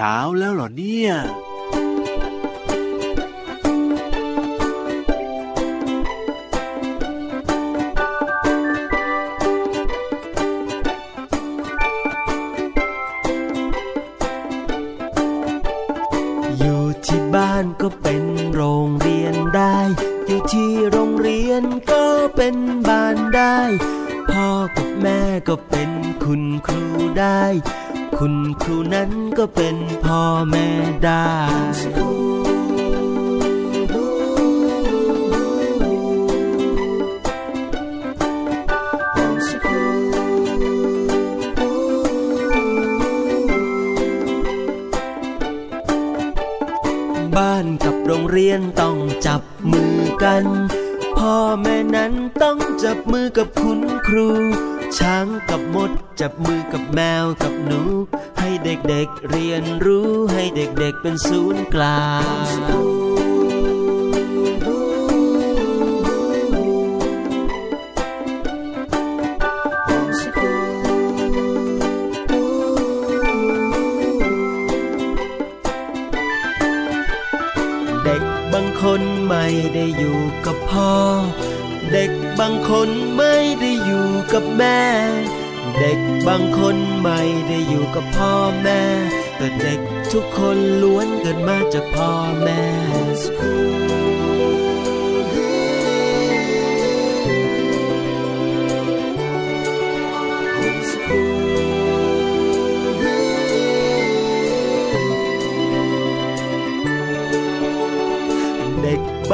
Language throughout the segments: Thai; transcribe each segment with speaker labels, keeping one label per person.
Speaker 1: เช้าแล้วเหรอเนี่ย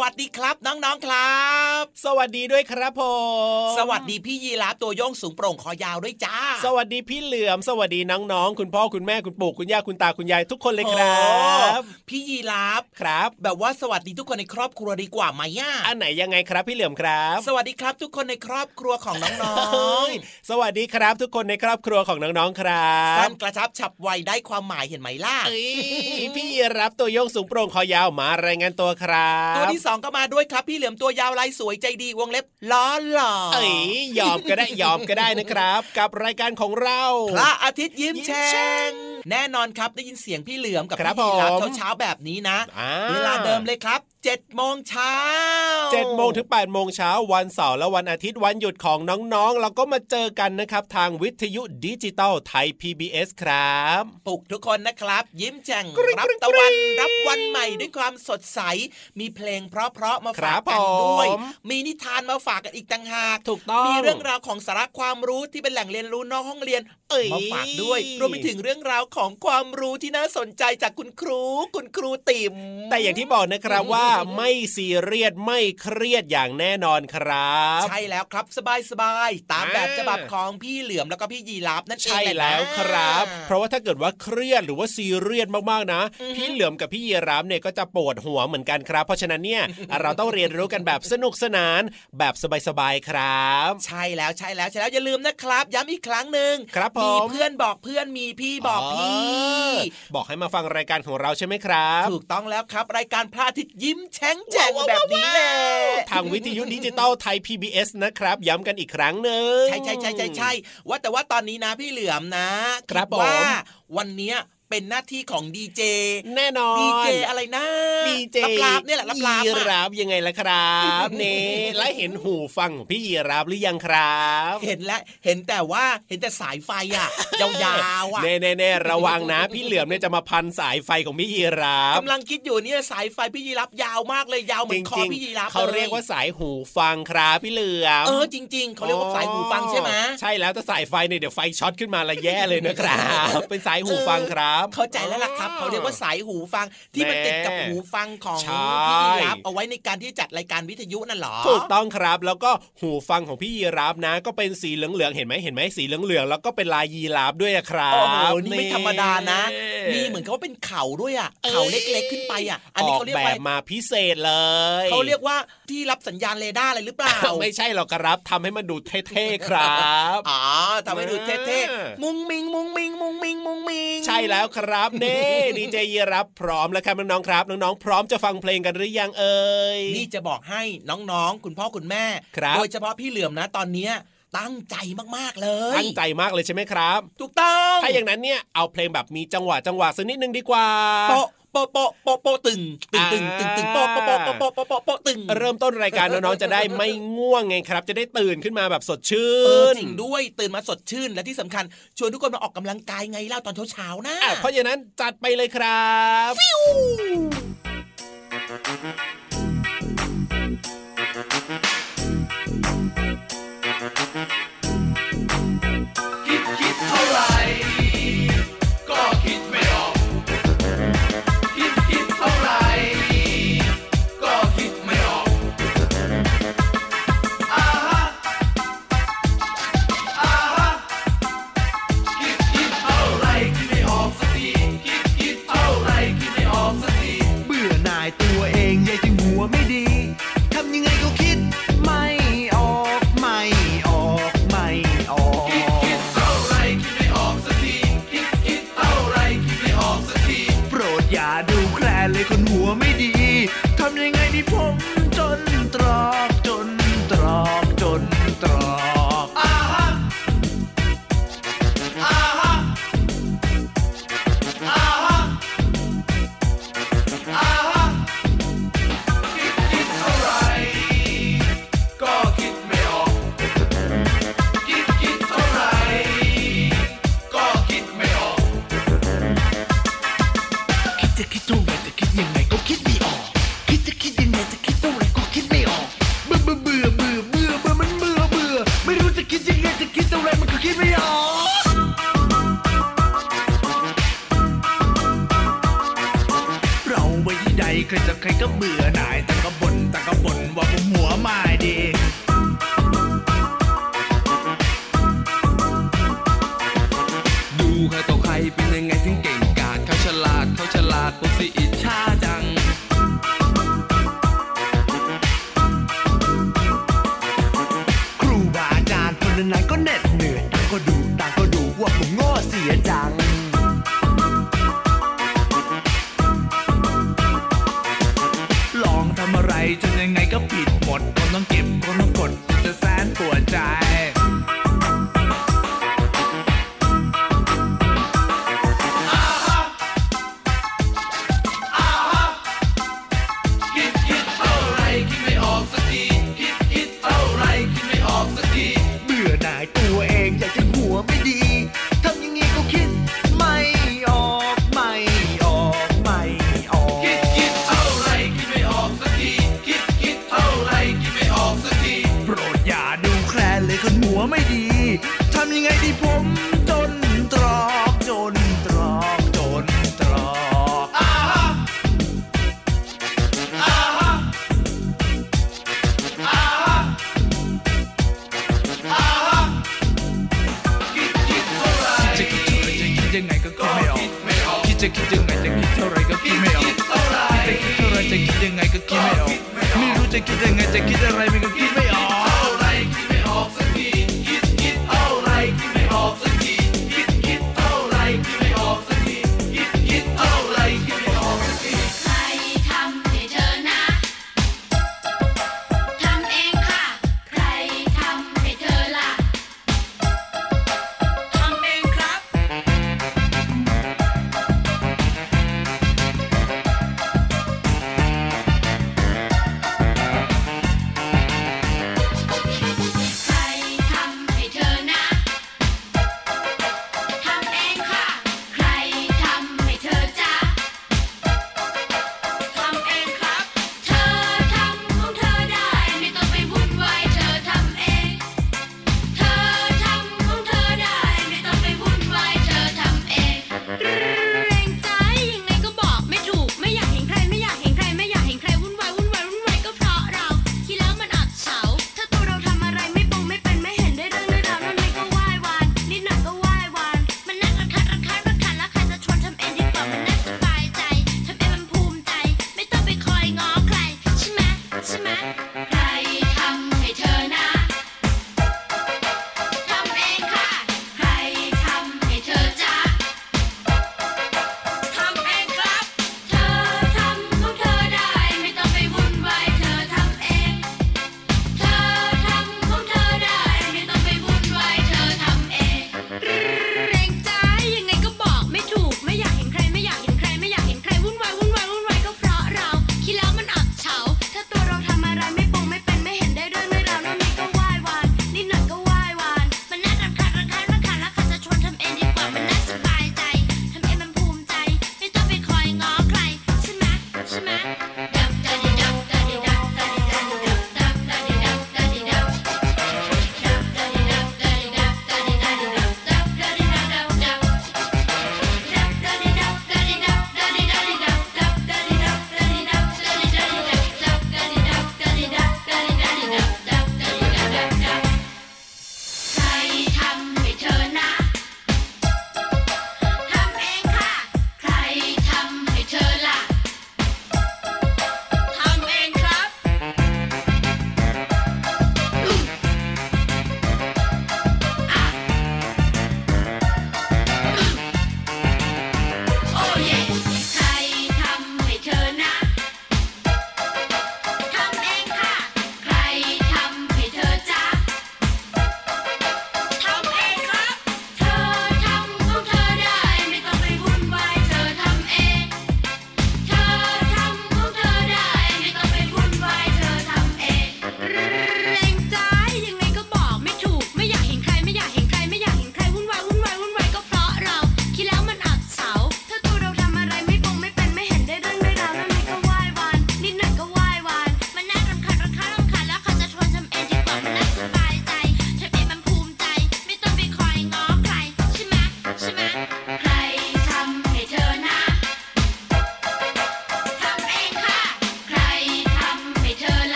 Speaker 2: วัสดีครับน้องๆครับ
Speaker 3: สวัสดีด้วยครับผม
Speaker 2: สวัสดีพี่ยีราฟตัวโยงสูงโปร่งคอยาวด้วยจ้า
Speaker 3: สวัสดีพี่เหลือมสวัสดีน้องๆคุณพ่อคุณแม่คุณปู่คุณย่าคุณตาคุณยายทุกคนเลยครับ
Speaker 2: โอ้พี่ยีราฟ
Speaker 3: ครับ
Speaker 2: แบบว่าสวัสดีทุกคนในครอบครัวดีกว่าไหมย่า
Speaker 3: อันไหนยังไงครับพี่เหลือมครับ
Speaker 2: สวัสดีครับทุกคนในครอบครัวของน้อง
Speaker 3: เฮ้ยสวัสดีครับทุกคนในครอบครัวของน้องๆครั
Speaker 2: ๆสั้
Speaker 3: บ
Speaker 2: นกระชับฉับไวได้ความหมายเห็นไหมล่ะ
Speaker 3: เอ้ยพี่รับตัวโยงสูงโปร่งคอยาวมารายงานตัวครับ
Speaker 2: ตัวที่สองก็มาด้วยครับ พี่เหลือมตัวยาวลายสวยใจดีวงเล็บล้อหล่อ
Speaker 3: เอ้ยยอมก็ได้ยอมก็ได้นะครับ กับรายการของเรา
Speaker 2: พระอาทิตย์ยิ้ม
Speaker 3: ยิ้ม
Speaker 2: แฉ่
Speaker 3: แฉ่
Speaker 2: งแน่นอนครับได้ยินเสียงพี่เหลือมกับ
Speaker 3: ครับ
Speaker 2: พี่ยีราฟ
Speaker 3: ผม
Speaker 2: เช้าๆแบบนี้นะ
Speaker 3: อ่า
Speaker 2: เวลาเดิมเลยครับ 7จ็ดโมงเช้า
Speaker 3: เจ็ดโมงถึง8ปดโมงเช้าวันเสาร์และวันอาทิตย์วันหยุดของน้องๆ เราก็มาเจอกันนะครับ ทางวิทยุดิจิตอลไทย PBS ครับ
Speaker 2: ปลุกทุกคนนะครับ ยิ้มแฉ่ง
Speaker 3: กริ๊ง
Speaker 2: รับ
Speaker 3: กริ๊ง
Speaker 2: ตะวัน
Speaker 3: กริ๊ง
Speaker 2: รับวันใหม่ด้วยความสดใส มีเพลงเพราะๆมา
Speaker 3: ครั
Speaker 2: ฝาก
Speaker 3: บ
Speaker 2: กันด้วย
Speaker 3: ผม
Speaker 2: มีนิทานมาฝากกันอีกต่างหาก
Speaker 3: ถูกต้อง
Speaker 2: มีเรื่องราวของสาระความรู้ที่เป็นแหล่งเรียนรู้นอกห้องเรียน
Speaker 3: เอ้ย
Speaker 2: มาฝากด้วยรวมไปถึงเรื่องราวของความรู้ที่น่าสนใจจากคุณครู คุณครูติ๋ม
Speaker 3: แต่อย่างที่บอกนะครับว่าไม่ซีเรียสไม่เครียดอย่างแน่นอนครับ
Speaker 2: ใช่แล้วครับสบายสบายๆตาม
Speaker 3: อ่า
Speaker 2: แบบฉบับของพี่เหลือมแล้วก็พี่ยีราฟนั่นเอง
Speaker 3: ใช่
Speaker 2: หะนะ
Speaker 3: แล้วครับ เพราะว่าถ้าเกิดว่าเครียดหรือว่าซีเรียสมากๆนะ พี่เหลือมกับพี่ยีรามเนี่ยก็จะปวดหัวเหมือนกันครับ เพราะฉะนั้นเนี่ยเราต้องเรียนรู้กันแบบสนุกสนานแบบสบายๆครับ
Speaker 2: ใช่แล้วใช่แล้วใช่แล้วอย่าลืมนะครับย้ำอีกครั้งหนึ่ง
Speaker 3: ครับผม
Speaker 2: เพื่อนบอกเพื่อนมีพี่บอกพี่
Speaker 3: เบอกให้มาฟังรายการของเราใช่ไหมครับ
Speaker 2: ถูกต้องแล้วครับรายการพระอาทิตย์ยิ้มแฉ่งแจ่งแบบนี้แหละ
Speaker 3: ทางวิทยุดิจิตอลไทย PBS นะครับ ย้ำกันอีกครั้งหนึ่ง
Speaker 2: ใช่ใช่ใช่ใช่ใช่ว่าแต่ว่าตอนนี้นะพี่เหลือมนะครับ
Speaker 3: ผม
Speaker 2: ว่าวันเนี้ย เป็นหน้าที่ของดีเจ
Speaker 3: แน่นอน
Speaker 2: ดีเจอะไรนะ
Speaker 3: ดีเจ
Speaker 2: ลับลาบเนี่ยแหละลับลาบ
Speaker 3: ยี
Speaker 2: อะ
Speaker 3: ราฟยังไงล่ะครับนี่และเห็นหูฟังของพี่ยีราฟหรือยังครับ
Speaker 2: เห็นแล้วเห็นแต่ว่าเห็นแต่สายไฟอะยาวๆอะ
Speaker 3: เน่เน่เน่ระวังนะ พี่เหลือมเนี่ยจะมาพันสายไฟของพี่ยีราฟ
Speaker 2: กำลังคิดอยู่เนี่ยสายไฟพี่ยีรับยาวมากเลยยาวเหมื
Speaker 3: จ
Speaker 2: อนคอ
Speaker 3: ริง
Speaker 2: พี่ยีรับ
Speaker 3: ๆเขาเรียกว่าสายหูฟังครับพี่เหลือม
Speaker 2: เออจริง ๆเขาเรียกว่าสายหูฟังใช่ไหม
Speaker 3: ใช่แล้วถ้าสายไฟเนี่ยเดี๋ยวไฟช็อตขึ้นมาละแย่เลยนะครับเป็นสายหูฟังครับ
Speaker 2: เข้าใจแล้วล่ะครับ เขาเรียกว่าสายหูฟังที่มัน
Speaker 3: แน่
Speaker 2: ติดกับหูฟังของ
Speaker 3: ใช่
Speaker 2: พี่ยีรับเอาไว้ในการที่จัดรายการวิทยุนั่นเหรอ
Speaker 3: ถูกต้องครับ แล้วก็หูฟังของพี่ยีราฟนะ ก็เป็นสีเหลืองๆเห็นไหมเห็นไหมสีเหลืองๆแล้วก็เป็นลายยีราฟด้วยอะครับ
Speaker 2: โอ้โหนี่ไม่ธรรมดานะมีเหมือนกับว่าเป็นเขาด้วยอะเขาเล็กๆขึ้นไปอะอันนี้เขาเรียก
Speaker 3: แบ
Speaker 2: ว่า
Speaker 3: บมาพิเศษเลย
Speaker 2: เขาเรียกว่าที่รับสัญญาณเรดาร์อะไรหรือเปล่า
Speaker 3: ไม่ใช่หรอกครับทำให้มันดูเท่ๆครับ
Speaker 2: อ๋อทำให้ดูเท่ๆมุงมิงมุงมิงมุงมิงมุงมิง
Speaker 3: ใช่แล้วครับเน่ดีเจยีรับพร้อมแล้วครับน้องๆครับ น้องๆพร้อมจะฟังเพลงกันหรือยังเอ่ย
Speaker 2: นี่จะบอกให้น้องๆ คุณพ่อคุณแม่
Speaker 3: ครับ
Speaker 2: โดยเฉพาะพี่เหลือมนะตอนเนี้ยตั้งใจมากๆเลย
Speaker 3: ตั้งใจมากเลยใช่ไหมครับ
Speaker 2: ถูกต้อง
Speaker 3: ถ้าอย่างนั้นเนี่ยเอาเพลงแบบมีจังหวะจังหวะสักนิดนึงดีกว่า
Speaker 2: โปะ โปโปโปโปตึงตึงตึงตึงตึงโปปโปโปโปโปโปตึง
Speaker 3: เริ่มต้นรายการน้องๆจะได้ไม่ง่วงไงครับ จะได้ตื่นขึ้นมาแบบสดชื่
Speaker 2: นจริงด้วยตื่นมาสดชื่นและที่สำคัญชวนทุกคนมาออกกำลังกายไงเล่าตอนเช้าๆนะ
Speaker 3: เพราะฉะ
Speaker 4: นั้นจัดไปเลยครับ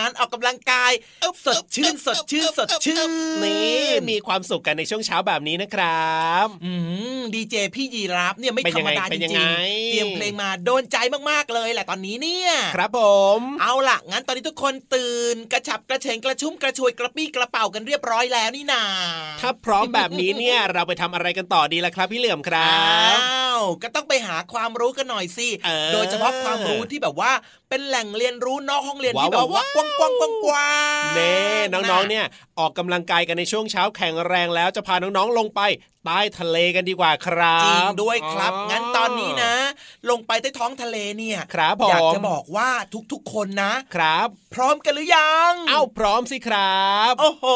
Speaker 4: านออ
Speaker 2: กกำลังกาย สดชื่นสดชื่นสดชื่น
Speaker 3: นี่มีความสุขกันในช่วงเช้าแบบนี้นะครับ
Speaker 2: อืมดีเจพี่ยีรับเนี่ยไม่ธรรมดาจริ
Speaker 3: ง
Speaker 2: ๆเตรียมเพลงมาโดนใจมากๆเลยแหละตอนนี้เนี่ย
Speaker 3: ครับผม
Speaker 2: เอาล่ะ งั้นตอนนี้ทุกคนตื่นกระฉับกระเฉงกระชุ่มกระชวยกระปี้กระเป๋ากันเรียบร้อยแล้วนี่นา
Speaker 3: ถ้าพร้อมแบบนี้เนี่ยเราไปทำอะไรกันต่อดีล่ะครับ พี่เหลื่อมครับ
Speaker 2: ก็ต้องไปหาความรู้กันหน่อยสิโดยเฉพาะความรู้ที่แบบว่า เป็นแหล่งเรียนรู้นอกห้องเรียนที่แบบว่ากว้างกว้างกว้างกว้าง
Speaker 3: เน่น้องๆเนี่ยออกกำลังกายกันในช่วงเช้าแข็งแรงแล้วจะพาน้องๆลงไปใต้ทะเลกันดีกว่าครับ
Speaker 2: จริงด้วยครับ งั้นตอนนี้นะ ลงไปใต้ท้องทะเลเนี่ย
Speaker 3: ครับผม
Speaker 2: อยากจะบอกว่าทุกๆคนนะ
Speaker 3: ครับ
Speaker 2: พร้อมกันหรือยัง
Speaker 3: เอ้าพร้อมสิครับ
Speaker 2: โอ้โห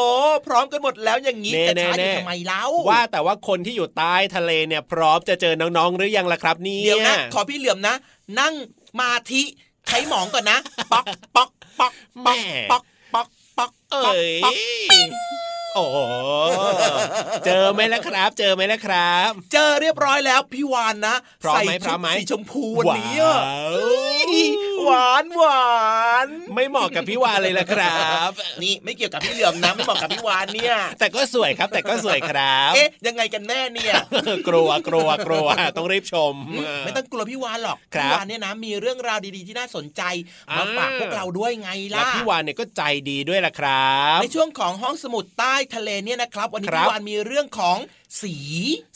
Speaker 2: พร้อมกันหมดแล้วอย่างนี้จะช้าอยู่ทำไมเล่า
Speaker 3: ว่าแต่ว่าคนที่อยู่ใต้ทะเลเนี่ย พร้อมจะเจอน้องๆหรือยังล่ะครับนี่
Speaker 2: เดี๋ยวนะขอพี่เหลือมนะ นั่งมาทิ ใช้หมองก่อนนะป๊อกป๊อกป๊อกป๊อกป๊อกป๊อกป๊อก
Speaker 3: เอ้ยโอ้เจอไหมล่ะครับ เจอไหมล่ะครับ
Speaker 2: เจอเรียบร้อยแล้วพี่วานนะ ใส่ชุดสีชมพูวันนี้หวานหวาน
Speaker 3: ไม่เหมาะกับพี่วานเลยล่ะครับ
Speaker 2: นี่ไม่เกี่ยวกับพี่เหลือมนะไม่เหมาะกับพี่วานเนี่ย
Speaker 3: แต่ก็สวยครับ แต่ก็สวยครับ
Speaker 2: เอ๊ะยังไงกันแน่เนี่ย
Speaker 3: กลัวกลัวกลัวต้องรีบชม
Speaker 2: ไม่ต้องกลัวพี่วานหรอก
Speaker 3: ครับ
Speaker 2: พี่วานเนี่ยนะมีเรื่องราวดีๆที่น่าสนใจมา
Speaker 3: อ่า
Speaker 2: ฝากพวกเราด้วยไง
Speaker 3: แล้ว
Speaker 2: ล่ะ
Speaker 3: พี่วานเนี่ยก็ใจดีด้วยล่ะครับ
Speaker 2: ในช่วงของห้องสมุดใต้ทะเลเนี่ยนะครับ วันนี้
Speaker 3: ครับ
Speaker 2: พี่วานมีเรื่องของสี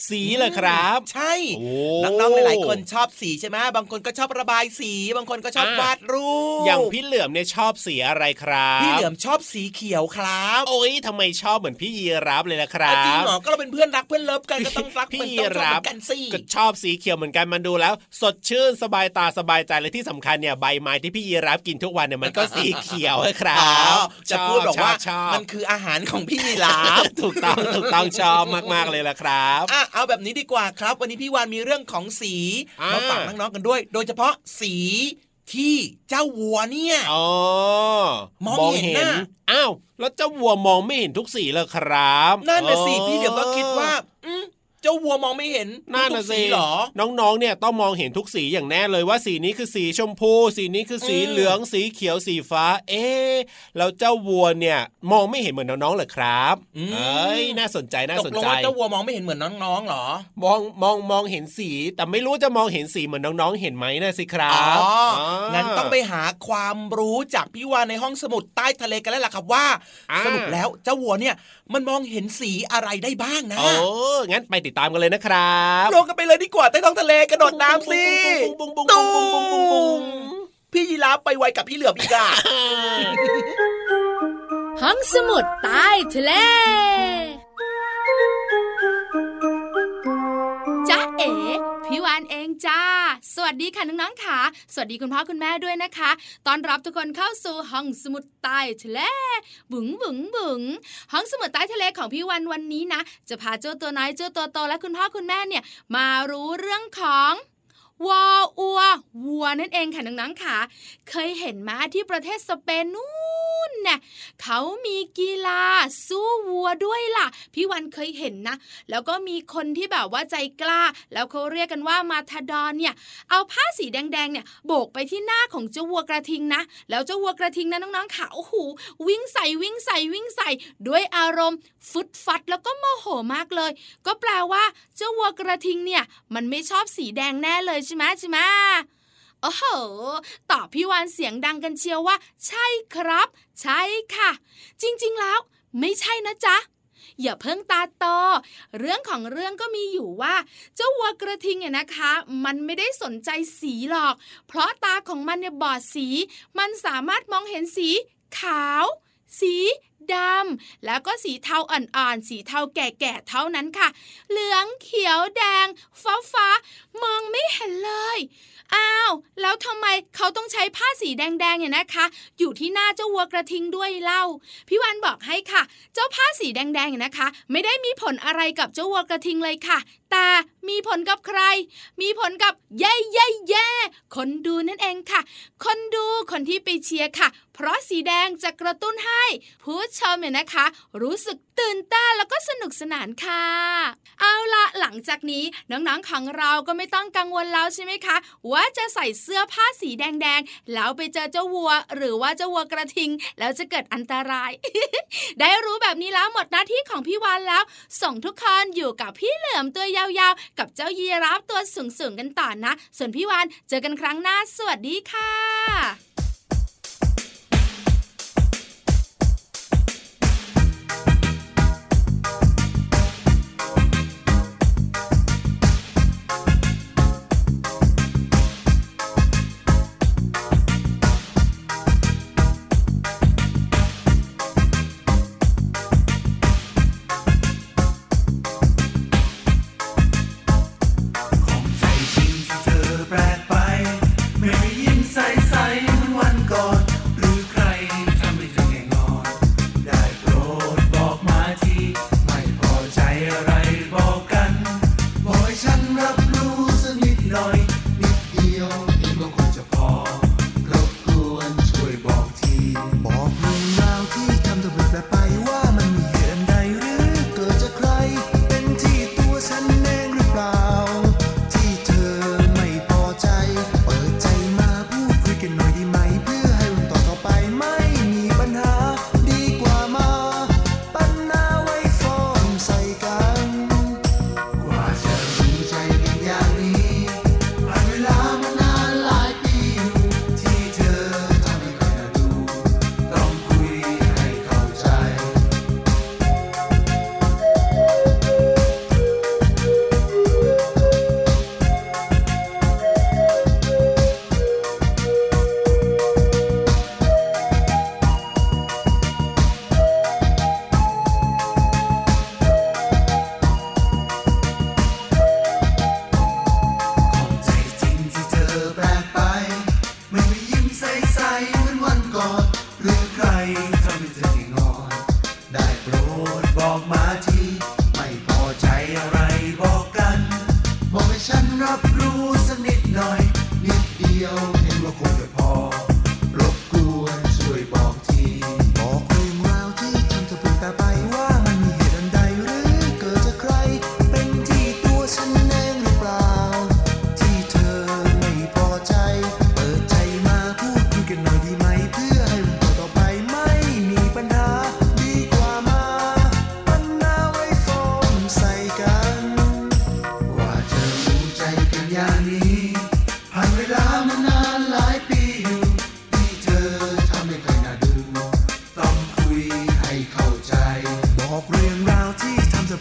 Speaker 3: สีเลยครับ
Speaker 2: ใช่
Speaker 3: โอ้
Speaker 2: น้องๆหลายๆคนชอบสีใช่ไหมบางคนก็ชอบระบายสี บางคนก็ชอบ
Speaker 3: อ่าวา
Speaker 2: ดรูป
Speaker 3: อย่างพี่เหลือมเนี่ยชอบสีอะไรครับ
Speaker 2: พี่เหลือมชอบสีเขียวครับ
Speaker 3: โอ้ยทำไมชอบเหมือนพี่ยีรับเลยล่ะครั
Speaker 2: อะ
Speaker 3: บ
Speaker 2: จริงเหรอก็เราเป็นเพื่อนรักเพื่อนเลิฟกันก็ต้องรัก
Speaker 3: พี่
Speaker 2: เหมือน
Speaker 3: ยี
Speaker 2: ต้องชอบ
Speaker 3: รั
Speaker 2: เห
Speaker 3: บ
Speaker 2: มือนกันสิ
Speaker 3: ก็ชอบสีเขียวเหมือนกันมันดูแล้ว สดชื่นสบายตาสบายใจและที่สำคัญเนี่ยใบไม้ที่พี่ยีรับกินทุกวันเนี่ยมันก็สีเขียวอะครั
Speaker 2: อ๋อบจะพูดบอกว่า
Speaker 3: ชอบชอบ
Speaker 2: มันคืออาหารของพี่ยีราฟ
Speaker 3: ถูกต้องถูกต้องชอบมากๆเลยล่ะครับ
Speaker 2: อะเอาแบบนี้ดีกว่าครับ วันนี้พี่วานมีเรื่องของสี
Speaker 3: อ่าม
Speaker 2: มาฝากน้องๆกันด้วย โดยเฉพาะสีที่เจ้าวัวเนี่ย
Speaker 3: อ๋อ
Speaker 2: มองเห็นน่ะ
Speaker 3: อ้าวแล้วเจ้าวัวมองไม่เห็นทุกสีเลยครับ
Speaker 2: นั่นน่ะสิ
Speaker 3: อ๋อ
Speaker 2: พี่เดี๋ยวก็คิดว่า อืม เจ้าวัวมองไม่เห็น
Speaker 3: นั่น
Speaker 2: ทุ
Speaker 3: น่ะ
Speaker 2: ก
Speaker 3: สิ
Speaker 2: เหรอ
Speaker 3: น้องๆ เนี่ยต้องมองเห็นทุกสีอย่างแน่เลยว่าสีนี้คือสีชมพู สีนี้คือสี
Speaker 2: อืม
Speaker 3: เหลือง สีเขียว สีฟ้า เอ๊ะแล้วเจ้าวัวเนี่ยมองไม่เห็นเหมือนน้องๆเหรอครับเอ้ย น่าสนใจ น่า
Speaker 2: ต
Speaker 3: ส
Speaker 2: ก
Speaker 3: น
Speaker 2: ลง
Speaker 3: ใจ
Speaker 2: ว่าเจ้าวัวมองไม่เห็นเหมือนน้องๆเหรอ
Speaker 3: มอง มอง มองเห็นสี แต่ไม่รู้จะมองเห็นสีเหมือนน้องๆ เห็นไหมนะสิครั
Speaker 2: อ๋
Speaker 3: บ
Speaker 2: อองั้นต้องไปหาความรู้จากพี่วานในห้องสมุดใต้ทะเลกันแล้วล่ะครับว่า
Speaker 3: อ่า
Speaker 2: สรุปแล้วเจ้าวัวเนี่ยมันมองเห็นสีอะไรได้บ้างนะ
Speaker 3: โอ้ งั้นไปติดตามกันเลยนะครับ
Speaker 2: ลงกันไปเลยดีกว่าใต้ท้องทะเลกระโดดน้ำสิ
Speaker 3: บุ้งบุ้งบุ้งบุ้งบุ้งบุ้งบุ้ง
Speaker 2: พี่ยีราฟไปไวกับพี่เหลือมอีกอะ
Speaker 5: ห้องสมุดใต้ทะเล พี่วานเองจ้า สวัสดีค่ะน้องๆค่ะ สวัสดีคุณพ่อคุณแม่ด้วยนะคะตอนรับทุกคนเข้าสู่ห้องสมุดใต้ทะเลบุ๋งบุ๋งบุ๋งห้องสมุดใต้ทะเลของพี่วันวันนี้นะ จะพาเจ้าตัวน้อยเจ้าตัวโตและคุณพ่อคุณแม่เนี่ยมารู้เรื่องของ วออัววัวนั่นเองค่ะน้องๆค่ะ เคยเห็นมาที่ประเทศสเปนนู่นน่ะเขามีกีฬาสู้วัวด้วยล่ะ พี่วันเคยเห็นนะ แล้วก็มีคนที่แบบว่าใจกล้า แล้วเขาเรียกกันว่ามาทาดอนเนี่ย เอาผ้าสีแดงๆเนี่ยโบกไปที่หน้าของเจ้าวัวกระทิงนะ แล้วเจ้าวัวกระทิงนะน้องๆค่ะโอ้โหวิ่งใส่วิ่งใส่วิ่งใส่ด้วยอารมณ์ฟึดฟัดแล้วก็โมโหมากเลย ก็แปลว่าเจ้าวัวกระทิงเนี่ย มันไม่ชอบสีแดงแน่เลยช่ไหมใช่ไหมโอ้โห ตอบพี่วานเสียงดังกันเชียวว่า ใช่ครับ ใช่ค่ะ จริงๆแล้ว ไม่ใช่นะจ๊ะอย่าเพิ่งตาโต เรื่องของเรื่องก็มีอยู่ว่า เจ้าวัวกระทิงเนี่ยนะคะ มันไม่ได้สนใจสีหรอก เพราะตาของมันเนี่ยบอดสี มันสามารถมองเห็นสีขาว สี ดำแล้วก็สีเทาอ่อนๆ สีเทาแก่ๆ เท่านั้นค่ะ เหลืองเขียวแดง ฟ้าฟ้ามองไม่เห็นเลย อ้าว แล้วทำไมเขาต้องใช้ผ้าสีแดงๆเนี่ยนะคะ อยู่ที่หน้าเจ้าวัวกระทิงด้วยเล่า พี่วันบอกให้ค่ะ เจ้าผ้าสีแดงๆเนี่ยนะคะ ไม่ได้มีผลอะไรกับเจ้าวัวกระทิงเลยค่ะ แต่มีผลกับใคร มีผลกับแย่แย่แย่คนดูนั่นเองค่ะ คนดูคนที่ไปเชียร์ค่ะ เพราะสีแดงจะกระตุ้นให้ผู้ชมเนี่ยนะคะ รู้สึกตื่นเต้นแล้วก็สนุกสนานค่ะ เอาละหลังจากนี้น้องๆของเราก็ไม่ต้องกังวลแล้วใช่ไหมคะ ว่าจะใส่เสื้อผ้าสีแดงๆแล้วไปเจอเจ้าวัว หรือว่าเจ้าวัวกระทิง แล้วจะเกิดอันตราย ได้รู้แบบนี้แล้วหมดหน้าที่ของพี่วานแล้ว ส่งทุกคนอยู่กับพี่เหลือมตัวยาวๆ กับเจ้ายีราฟตัวสูงๆกันต่อนะ ส่วนพี่วานเจอกันครั้งหน้าสวัสดีค่ะ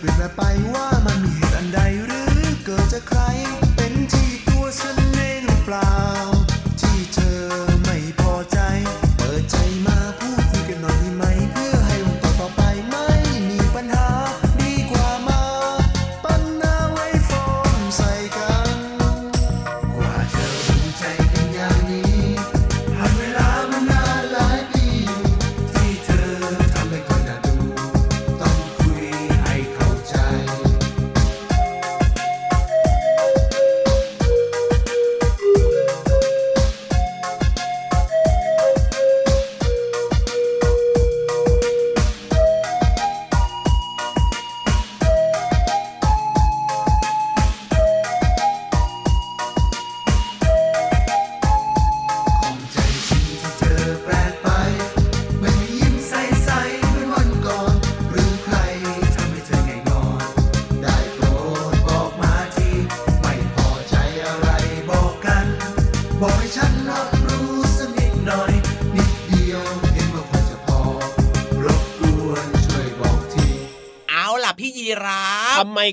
Speaker 6: เปลี่ยนแปลไปว่ามัน
Speaker 3: มี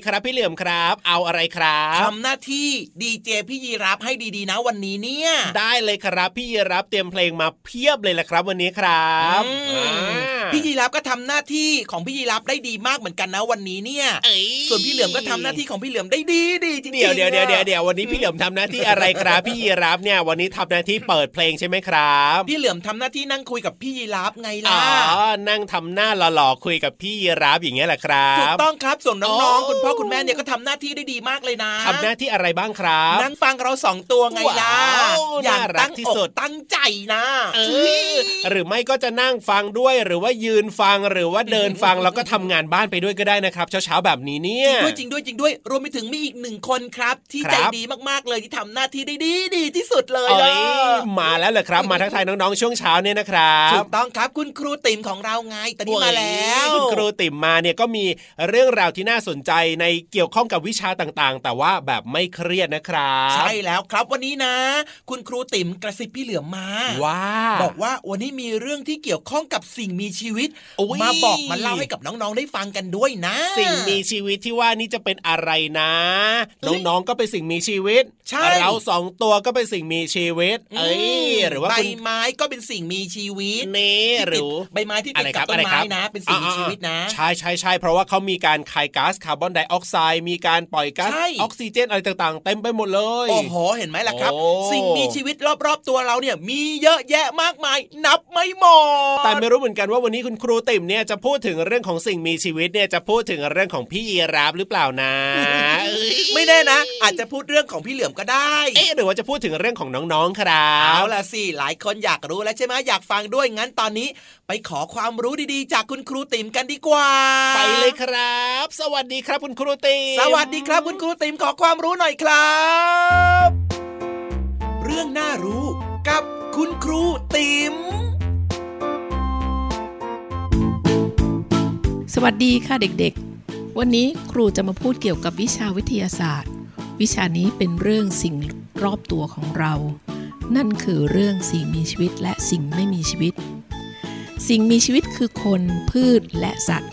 Speaker 3: ครับพี่เหลือมครับ เอาอะไรครับ
Speaker 2: ทำหน้าที่ดีเจพี่ยีราฟให้ดีๆนะวันนี้เนี่ย
Speaker 3: ได้เลยครับพี่ยีรับเตรียมเพลงมาเพียบเลยละครับ วันนี้ครับ
Speaker 2: อืม
Speaker 3: อ่า
Speaker 2: พี่ยีราฟก็ทำหน้าที่ของพี่ยีราฟได้ดีมากเหมือนกันนะวันนี้เนี่ย
Speaker 3: เอ้ย
Speaker 2: ส่วนพี่เหลือมก็ทำหน้าที่ของพี่เหลือมได้ดีดีจริงๆ
Speaker 3: เดี๋ยวเดี๋ยวเดี๋ยวเดี๋ยว
Speaker 2: อะ
Speaker 3: เดี๋ยววันนี้พี่เหลือมทำหน้าที่อะไรครับพี่ยีรับเนี่ยวันนี้ทำหน้าที่เปิดเพลงใช่ไหมครับ
Speaker 2: พี่เหลือมทำหน้าที่นั่งคุยกับพี่ยีราฟไง
Speaker 3: อ๋
Speaker 2: ล่ะ
Speaker 3: อนั่งทำหน้าหล่อๆคุยกับพี่ยีรับอย่างเงี้ยแหละครั
Speaker 2: ถูก
Speaker 3: บ
Speaker 2: ต้องครับส่วนน้อง
Speaker 3: อ๋
Speaker 2: ๆ
Speaker 3: อ
Speaker 2: คุณพ่อคุณแม่เนี่ยก็ทำหน้าที่ได้ดีมากเลยนะ
Speaker 3: ทำหน้าที่อะไรบ้างครับ
Speaker 2: นั่งฟังเราสองตัวไงล่ะ
Speaker 3: ว้าว
Speaker 2: อย่าง
Speaker 3: น่ารัก
Speaker 2: ตั้ง
Speaker 3: ที่
Speaker 2: อก
Speaker 3: สุด
Speaker 2: ตั้งใจนะ
Speaker 3: เออหรือไม่ก็จะนั่งฟังด้วยหรือว่ายืนฟังหรือว่าเดินฟังแล้วก็ทำงานบ้านไปด้วยก็ได้นะครับ เช้าๆแบบนี้เนี่ย
Speaker 2: ด้วยจริงด้วยจริงด้วย รวมไปถึงมีอีกหนึ่งคนครับ ที่
Speaker 3: ครับ
Speaker 2: ใจดีมากๆเลยที่ทำหน้าที่ได้ดีดีที่สุดเลย
Speaker 3: เอ้
Speaker 2: อะ
Speaker 3: ยมาแล้วเหรอครับ มาทักทายน้องๆช่วงเช้าเนี่ยนะครับ
Speaker 2: ถูกต้องครับคุณครูติ๋มของเราไงตอนนี้มาแล้ว
Speaker 3: โอ้ยคุณครูติ๋มมาเนี่ยก็มีเรื่องราวที่น่าสนใจในเกี่ยวข้องกับวิชาต่างๆ แต่ว่าแบบไม่เครียดนะครับ
Speaker 2: ใช่แล้วครับวันนี้นะ คุณครูติ๋มกระซิบพี่เหลือมมา
Speaker 3: ว้า
Speaker 2: บอกว่าวันนี้มีเรื่องที่เกี่ยวข้องกับสิ่งมีชีวิต
Speaker 3: โอ้ย
Speaker 2: มาบอกมาเล่าให้กับน้องๆได้ฟังกันด้วยนะ
Speaker 3: สิ่งมีชีวิตที่ว่านี่จะเป็นอะไรนะ
Speaker 2: เฮ้ย
Speaker 3: น้องๆก็เป็นสิ่งมีชีวิต
Speaker 2: ใช่
Speaker 3: เราสองตัวก็เป็นสิ่งมีชีวิต เอ้ย
Speaker 2: ม
Speaker 3: หรือว่า
Speaker 2: ใบ
Speaker 3: คุณ
Speaker 2: ไม้ก็เป็นสิ่งมีชีวิต
Speaker 3: เน่หรือ
Speaker 2: ใบไม้ที่
Speaker 3: อะ
Speaker 2: ติด
Speaker 3: ไรค
Speaker 2: กั
Speaker 3: รั
Speaker 2: บบต้
Speaker 3: อะ
Speaker 2: น
Speaker 3: ไรค
Speaker 2: ไม้
Speaker 3: รับ
Speaker 2: นะ เป็นสิ่งมี
Speaker 3: อ่า
Speaker 2: ชีวิตนะ
Speaker 3: ใช่ใช่ใช่เพราะว่าเขามีการคายก๊าซคาร์บอนไดออกไซด์มีการปล่อยก๊าซ
Speaker 2: ใช่
Speaker 3: ออกซิเจนอะไรต่างๆ เต็มไปหมดเลย
Speaker 2: โอ้โหเห็นไหมล่ะครับ
Speaker 3: โอ้
Speaker 2: สิ่งมีชีวิตรอบๆตัวเราเนี่ยมีเยอะแยะมากมาย นับไม่หมด
Speaker 3: แต่ไม่รู้เหมือนกันว่าวันนี้คุณครูติ่มเนี่ยจะพูดถึงเรื่องของสิ่งมีชีวิตเนี่ยจะพูดถึงเรื่องของพี่ยีราฟหรือเปล่านะเอ้ย
Speaker 2: ไม่แน่นะ อาจจะพูดเรื่องของพี่เหลือมก็ได้
Speaker 3: เอ๊ะหรือว่าจะพูดถึงเรื่องของน้องๆครั
Speaker 2: เอา
Speaker 3: บ
Speaker 2: ล่ะสิหลายคนอยากรู้แล้วใช่ไหมอยากฟังด้วยงั้นตอนนี้ ไปขอความรู้ดีๆ จากคุณครูติ๋มกันดีกว่า
Speaker 3: ไปเลยครับ สวัสดีครับคุณครูติ่ม
Speaker 2: สวัสดีครับคุณครูติ๋มขอความรู้หน่อยครับ เรื่องน่ารู้กับคุณครูติ๋ม
Speaker 7: สวัสดีค่ะเด็กๆ วันนี้ครูจะมาพูดเกี่ยวกับวิชาวิทยาศาสตร์ วิชานี้เป็นเรื่องสิ่งรอบตัวของเรา นั่นคือเรื่องสิ่งมีชีวิตและสิ่งไม่มีชีวิต สิ่งมีชีวิตคือคนพืชและสัตว์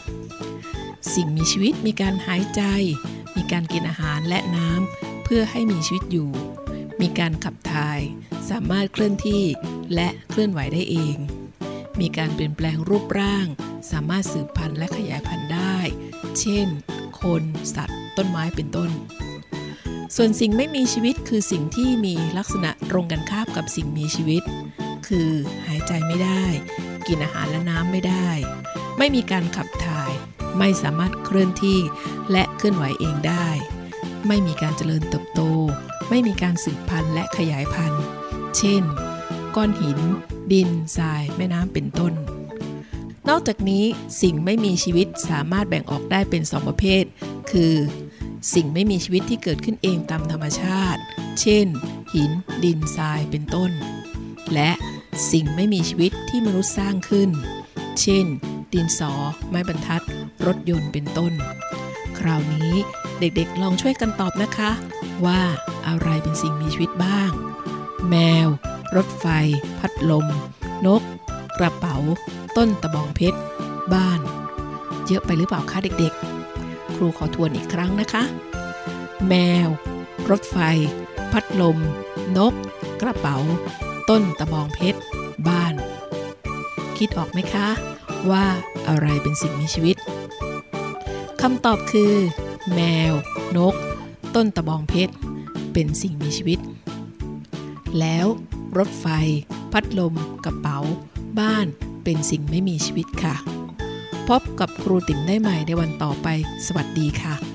Speaker 7: สิ่งมีชีวิตมีการหายใจ มีการกินอาหารและน้ำเพื่อให้มีชีวิตอยู่ มีการขับถ่าย สามารถเคลื่อนที่และเคลื่อนไหวได้เอง มีการเปลี่ยนแปลงรูปร่าง สามารถสืบพันธุ์และขยายพันธุ์ได้ เช่น คน สัตว์ ต้นไม้เป็นต้น ส่วนสิ่งไม่มีชีวิตคือสิ่งที่มีลักษณะตรงกันข้ามกับสิ่งมีชีวิต คือหายใจไม่ได้ กินอาหารและน้ำไม่ได้ ไม่มีการขับถ่าย ไม่สามารถเคลื่อนที่ และเคลื่อนไหวเองได้ ไม่มีการเจริญเติบโต ไม่มีการสืบพันธุ์และขยายพันธุ์ เช่น ก้อนหิน ดิน ทราย แม่น้ำเป็นต้น นอกจากนี้สิ่งไม่มีชีวิตสามารถแบ่งออกได้เป็นสองประเภท คือ สิ่งไม่มีชีวิตที่เกิดขึ้นเองตามธรรมชาติ เช่น หิน ดินทรายเป็นต้น และสิ่งไม่มีชีวิตที่มนุษย์สร้างขึ้น เช่น ดินสอ ไม้บรรทัด รถยนต์เป็นต้น คราวนี้เด็กๆลองช่วยกันตอบนะคะ ว่าอะไรเป็นสิ่งมีชีวิตบ้าง แมว รถไฟ พัดลม นก กระเป๋า ต้นตะบองเพชร บ้าน เยอะไปหรือเปล่าคะเด็กๆ ครูขอทวนอีกครั้งนะคะ แมว รถไฟ พัดลม นก กระเป๋า ต้นตะบองเพชร บ้าน คิดออกไหมคะ ว่าอะไรเป็นสิ่งมีชีวิตคำตอบคือ แมว นก ต้นตะบองเพชร เป็นสิ่งมีชีวิต แล้วรถไฟ พัดลม กระเป๋า บ้านเป็นสิ่งไม่มีชีวิตค่ะ พบกับครูติ๋มได้ใหม่ในวันต่อไป สวัสดีค่ะ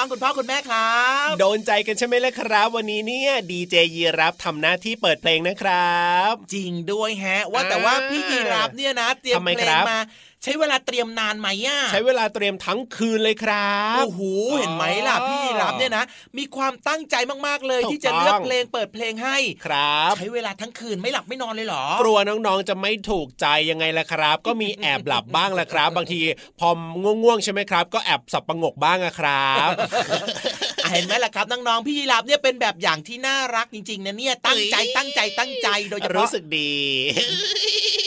Speaker 8: อง
Speaker 2: ๆคุณพ่อคุณแม่ครับ
Speaker 3: โดนใจกันใช่ไหมล่ะครับ วันนี้เนี่ยดีเจยีรับทำหน้าที่เปิดเพลงนะครับ
Speaker 2: จริงด้วยแฮะว่า
Speaker 3: อ่า
Speaker 2: แต่ว่าพี่ยีราฟเนี่ยนะเตรียม
Speaker 3: ทำไม
Speaker 2: เพล
Speaker 3: ครั
Speaker 2: ง
Speaker 3: บ
Speaker 2: มา ใช้เวลาเตรียมนานไหมอะ
Speaker 3: ใช้เวลาเตรียมทั้งคืนเลยครับ
Speaker 2: โอ้โหเห็นไหมล่ะพี่ยีราฟเนี่ยนะ มีความตั้งใจมากๆเลย
Speaker 3: ถูก
Speaker 2: ที่จะเลือก
Speaker 3: ต้อง
Speaker 2: เพลงเปิดเพลงให้
Speaker 3: ครับ
Speaker 2: ใช้เวลาทั้งคืนไม่หลับไม่นอนเลยเหรอ
Speaker 3: กลัวน้องๆจะไม่ถูกใจยังไงล่ะครับ ก็มีแอบหลับบ้างละครับ บางทีพอง่วงๆใช่ไหมครับ ก็แอบสับประงกบ้างอะครับ
Speaker 2: อะเห็นไหมล่ะครับน้องๆพี่ยีราฟเนี่ยเป็นแบบอย่างที่น่ารักจริงๆนะเนี่ยตั้งใจตั้งใจตั้งใจโดยเฉพาะ
Speaker 3: รู้สึกดี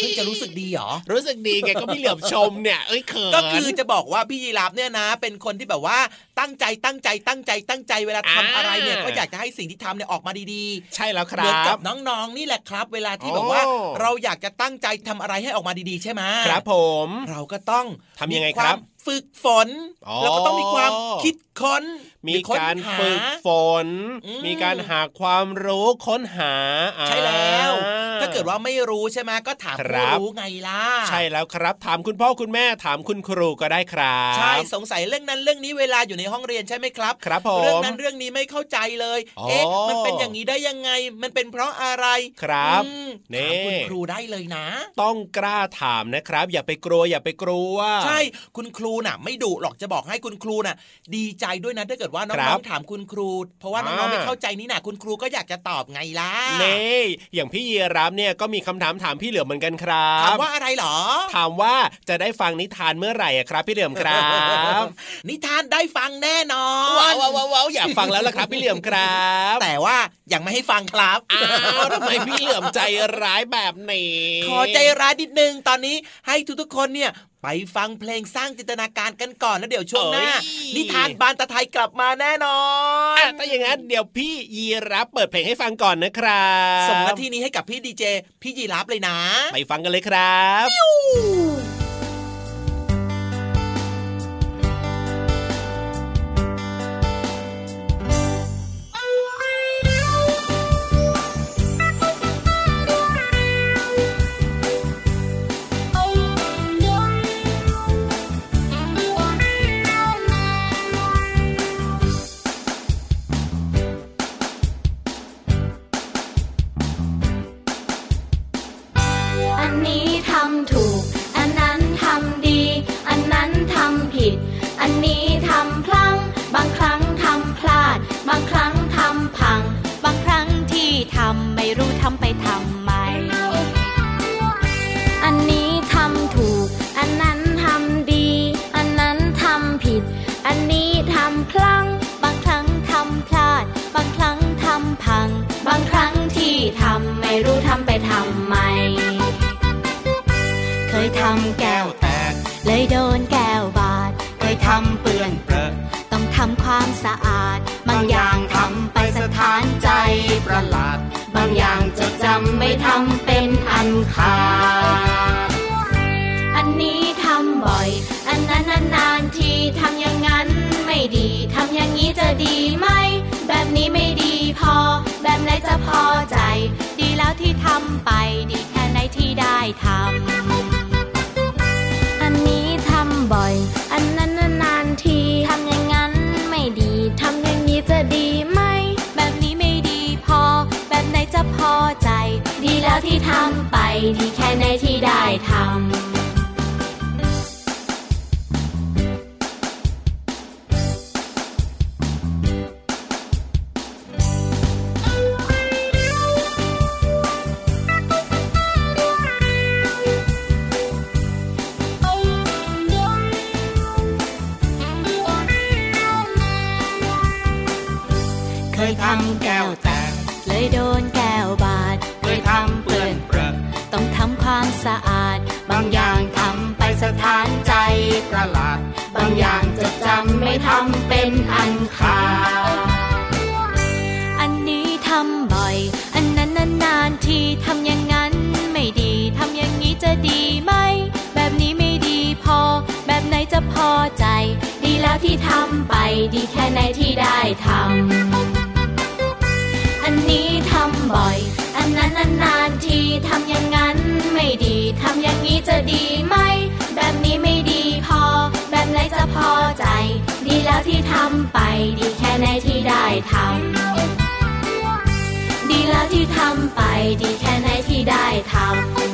Speaker 2: เพิ่งจะรู้สึกดีเหรอ
Speaker 3: รู้สึกดีไงก็พี่เหลือบชมเนี่ย เอ้ยเขิน
Speaker 2: ก็คือจะบอกว่าพี่ยีราฟเนี่ยนะ เป็นคนที่แบบว่าตั้งใจตั้งใจตั้งใจตั้งใจเวลาทำ
Speaker 3: อ่า
Speaker 2: อะไรเนี่ยก็อยากจะให้สิ่งที่ทำเนี่ยออกมาดี
Speaker 3: ใช่แล้วค
Speaker 2: ๆเหมือน
Speaker 3: รั
Speaker 2: กับบน้องๆนี่แหละครับ เวลาที่
Speaker 3: โอ้
Speaker 2: แบบว่าเราอยากจะตั้งใจทำอะไรให้ออกมาดีๆ ใช่ไหม
Speaker 3: ครับผม
Speaker 2: เราก็ต้อง
Speaker 3: ทำยังไง
Speaker 2: มี
Speaker 3: ครับ
Speaker 2: วามฝึกฝน
Speaker 3: อ๋อ
Speaker 2: เราก็ต้องมีความคิดค้น
Speaker 3: มีการ
Speaker 2: ค้นห
Speaker 3: ฝึกฝน
Speaker 2: อืม
Speaker 3: มีการหาความรู้ค้นหาอ่า
Speaker 2: ใช่แล้ว ถ้าเกิดว่าไม่รู้ใช่ไหมก็ถาม
Speaker 3: ครั
Speaker 2: ผู้
Speaker 3: บ
Speaker 2: รู้ไงล่ะ
Speaker 3: ใช่แล้วครับ ถามคุณพ่อคุณแม่ถามคุณครูก็ได้ครับ
Speaker 2: ใช่สงสัยเรื่องนั้นเรื่องนี้เวลาอยู่ในห้องเรียนใช่ไหมครับ
Speaker 3: ครับผม
Speaker 2: เรื่องนั้นเรื่องนี้ไม่เข้าใจเลย
Speaker 3: อ๋อ
Speaker 2: เอ๊ะมันเป็นอย่างนี้ได้ยังไง มันเป็นเพราะอะไร
Speaker 3: ครับ
Speaker 2: อืม
Speaker 3: นี่
Speaker 2: ถามคุณครูได้เลยนะ
Speaker 3: ต้องกล้าถามนะครับ อย่าไปกลัวอย่าไปกลัว
Speaker 2: ใช่คุณครูน่ะ ไม่ดุหรอกจะบอกให้คุณครูน่ะ ดีใจด้วยนะถ้าเกิดว่าน้
Speaker 3: ครั
Speaker 2: อบงๆถามคุณครู เพราะว่าน้องๆ
Speaker 3: อ่า
Speaker 2: ไม่เข้าใจนี่น่ะคุณครูก็อยากจะตอบไงล่ะ
Speaker 3: เน่อย่างพี่ยีรับเนี่ยก็มีคำถามถามพี่เหลือมเหมือนกันครั
Speaker 2: ถาม
Speaker 3: บ
Speaker 2: ว่าอะไรเหรอ
Speaker 3: ถามว่าจะได้ฟังนิทานเมื่อไหร่อะครับ พี่เหลือมครับ
Speaker 2: นิทานได้ฟังแน่นอน
Speaker 3: ว้าวว้าวว้าวอยากฟังแล้วล่ะครับพี่เหลือมครับ
Speaker 2: แต่ว่ายังไม่ให้ฟังครับ
Speaker 3: อ้าวทำไมพี่เหลือมใจร้ายแบบนี้
Speaker 2: ขอใจร้ายนิดนึงตอนนี้ให้ทุกๆคนเนี่ยไปฟังเพลงสร้างจินตนาการกันก่อนแล้วเดี๋ยวช่วงหน้า นิทานบานตะไทยกลับมาแน่นอน
Speaker 3: อะถ้าอย่างนั้นเดี๋ยวพี่ยีรับเปิดเพลงให้ฟังก่อนนะครับ
Speaker 2: ส่งหน้าที่นี้ให้กับพี่ดีเจพี่ยีรับเลยนะ
Speaker 3: ไปฟังกันเลยครับ
Speaker 4: ทำเป็นอันขาดอันนี้ทำบ่อย อันนั้นนานๆทีทำอย่างนั้นไม่ดีทำอย่างนี้จะดีไหม แบบนี้ไม่ดีพอ แบบไหนจะพอใจ ดีแล้วที่ทำไป ดีแค่ไหนที่ได้ทำอันนี้ทำบ่อย อันนั้นนานๆทีทำอย่างนั้นไม่ดีทำอย่างนี้จะดีไหม แบบนี้ไม่ดีพอ แบบไหนจะพอ แล้วที่ทำไป ดีแค่
Speaker 9: ไหนที่ได้ทำดีแล้วที่ทำไป ดีแค่ไหนที่ได้ทำ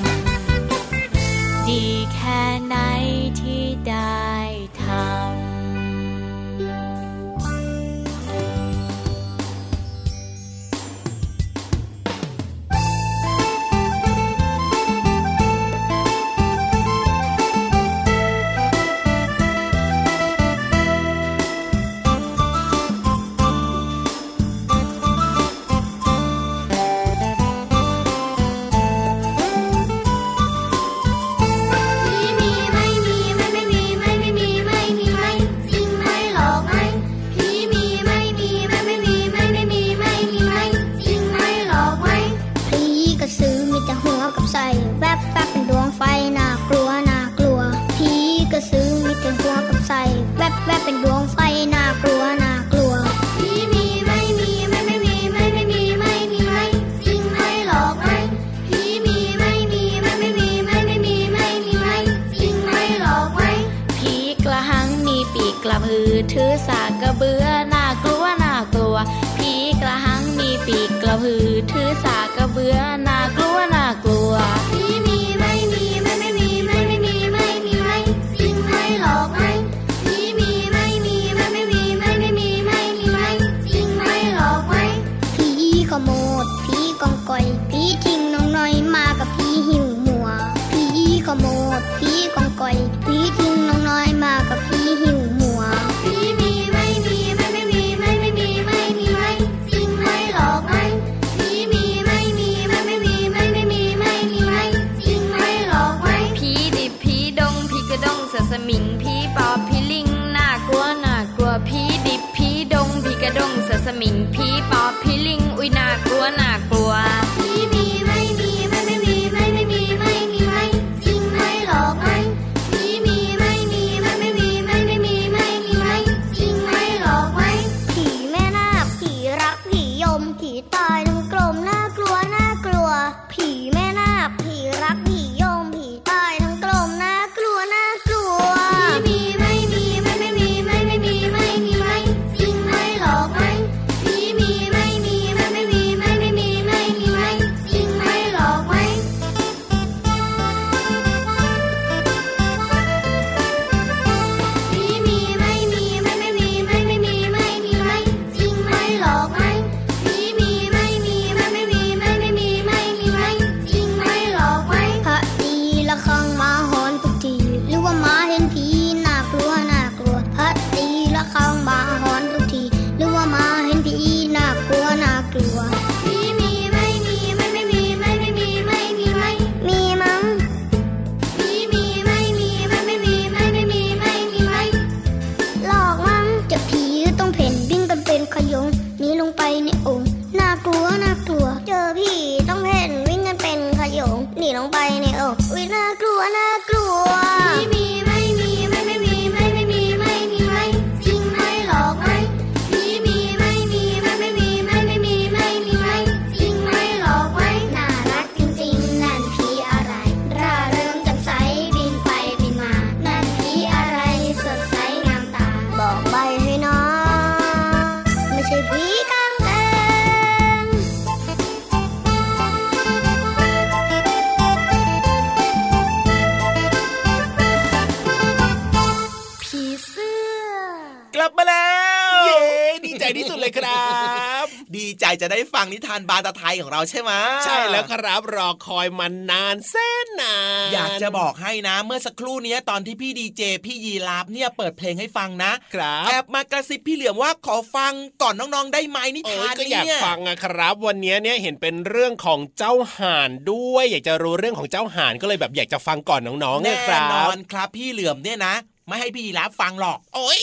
Speaker 9: นิทา
Speaker 10: นบาตาไทยของเราใช่
Speaker 2: ไหม
Speaker 3: ใช่แล้วครับรอคอยมันนานแสนนาน
Speaker 2: อยากจะบอกให้นะ เมื่อสักครู่นี้ตอนที่พี่ดีเจพี่ยีราบเนี่ยเปิดเพลงให้ฟังนะครับแอบมากระซิบพี่เหลือมว่าขอฟังก่อนน้องๆได้ไหมนิทานนี่
Speaker 3: ก็อยากฟังอะครับ วันนี้เนี่ยเห็นเป็นเรื่องของเจ้าห่านด้วย อยากจะรู้เรื่องของเจ้าห่านก็เลยแบบอยากจะฟังก่อนน้องๆ
Speaker 2: แน่นอนครับ พี่เหลือมเนี่ยนะ ไม่ให้พี่ยีราบฟังหรอก
Speaker 3: โอ๊ย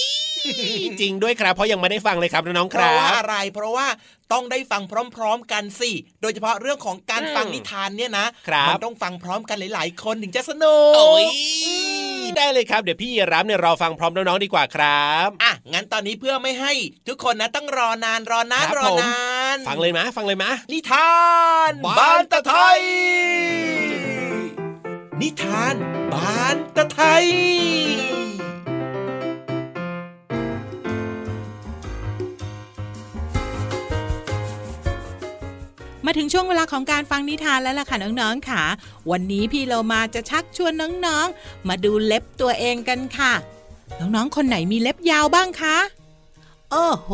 Speaker 3: จริงด้วยครับเพราะยังไม่ได้ฟังเลยครับน้องๆครับ
Speaker 2: เพ
Speaker 3: ราะ
Speaker 2: ว่าอะไรเพราะว่าต้องได้ฟังพร้อม ๆ กันสิ โดยเฉพาะเรื่องของการฟังนิทานเนี่ยนะมันต้องฟังพร้อมกันหลายๆ คนถึงจะสนุก
Speaker 3: ได้เลยครับเดี๋ยวพี่รับเนี่ยรอฟังพร้อมน้องๆดีกว่าครับ
Speaker 2: อะงั้นตอนนี้เพื่อไม่ให้ทุกคนนะต้องรอนานรอนาน
Speaker 3: ร
Speaker 2: อนาน
Speaker 3: ฟังเลยมะฟังเลยมะ
Speaker 2: นิทาน
Speaker 3: บานตะไทย
Speaker 2: นิทานบานตะไทย
Speaker 11: มาถึงช่วงเวลาของการฟังนิทานแล้วล่ะค่ะน้องๆค่ะ วันนี้พี่เรามาจะชักชวนน้องๆ มาดูเล็บตัวเองกันค่ะ น้องๆ คนไหนมีเล็บยาวบ้างคะ โอ้โห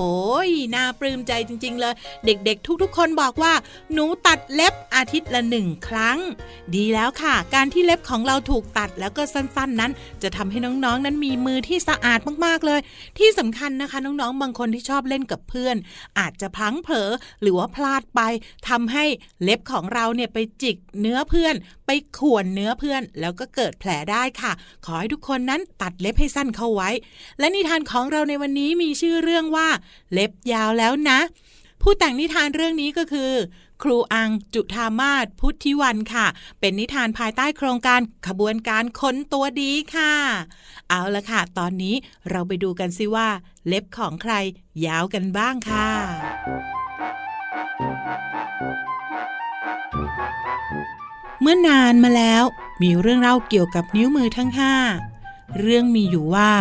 Speaker 11: น่าปลื้มใจจริง ๆ เลย เด็กๆ ทุกๆ คนบอกว่า หนูตัดเล็บอาทิตย์ละหนึ่งครั้ง ดีแล้วค่ะ การที่เล็บของเราถูกตัดแล้วก็สั้นๆ นั้น จะทำให้น้องๆ นั้นมีมือที่สะอาดมากๆ เลย ที่สำคัญนะคะ น้องๆ บางคนที่ชอบเล่นกับเพื่อน อาจจะพลั้งเผลอหรือว่าพลาดไปทำให้เล็บของเราเนี่ยไปจิกเนื้อเพื่อน ข่วนเนื้อเพื่อน แล้วก็เกิดแผลได้ค่ะ ขอให้ทุกคนนั้นตัดเล็บให้สั้นเข้าไว้ และนิทานของเราในวันนี้มีชื่อเรื่องว่า เล็บยาวแล้วนะ ผู้แต่งนิทานเรื่องนี้ก็คือครูอังจุธามาศพุทธิวันค่ะ เป็นนิทานภายใต้โครงการขบวนการคนตัวดีค่ะ เอาละค่ะ ตอนนี้เราไปดูกันซิว่า เล็บของใครยาวกันบ้างค่ะ เมื่อนานมาแล้วมีเรื่องเล่าเกี่ยวกับนิ้วมือทั้งห้าเรื่องมีอยู่ว่า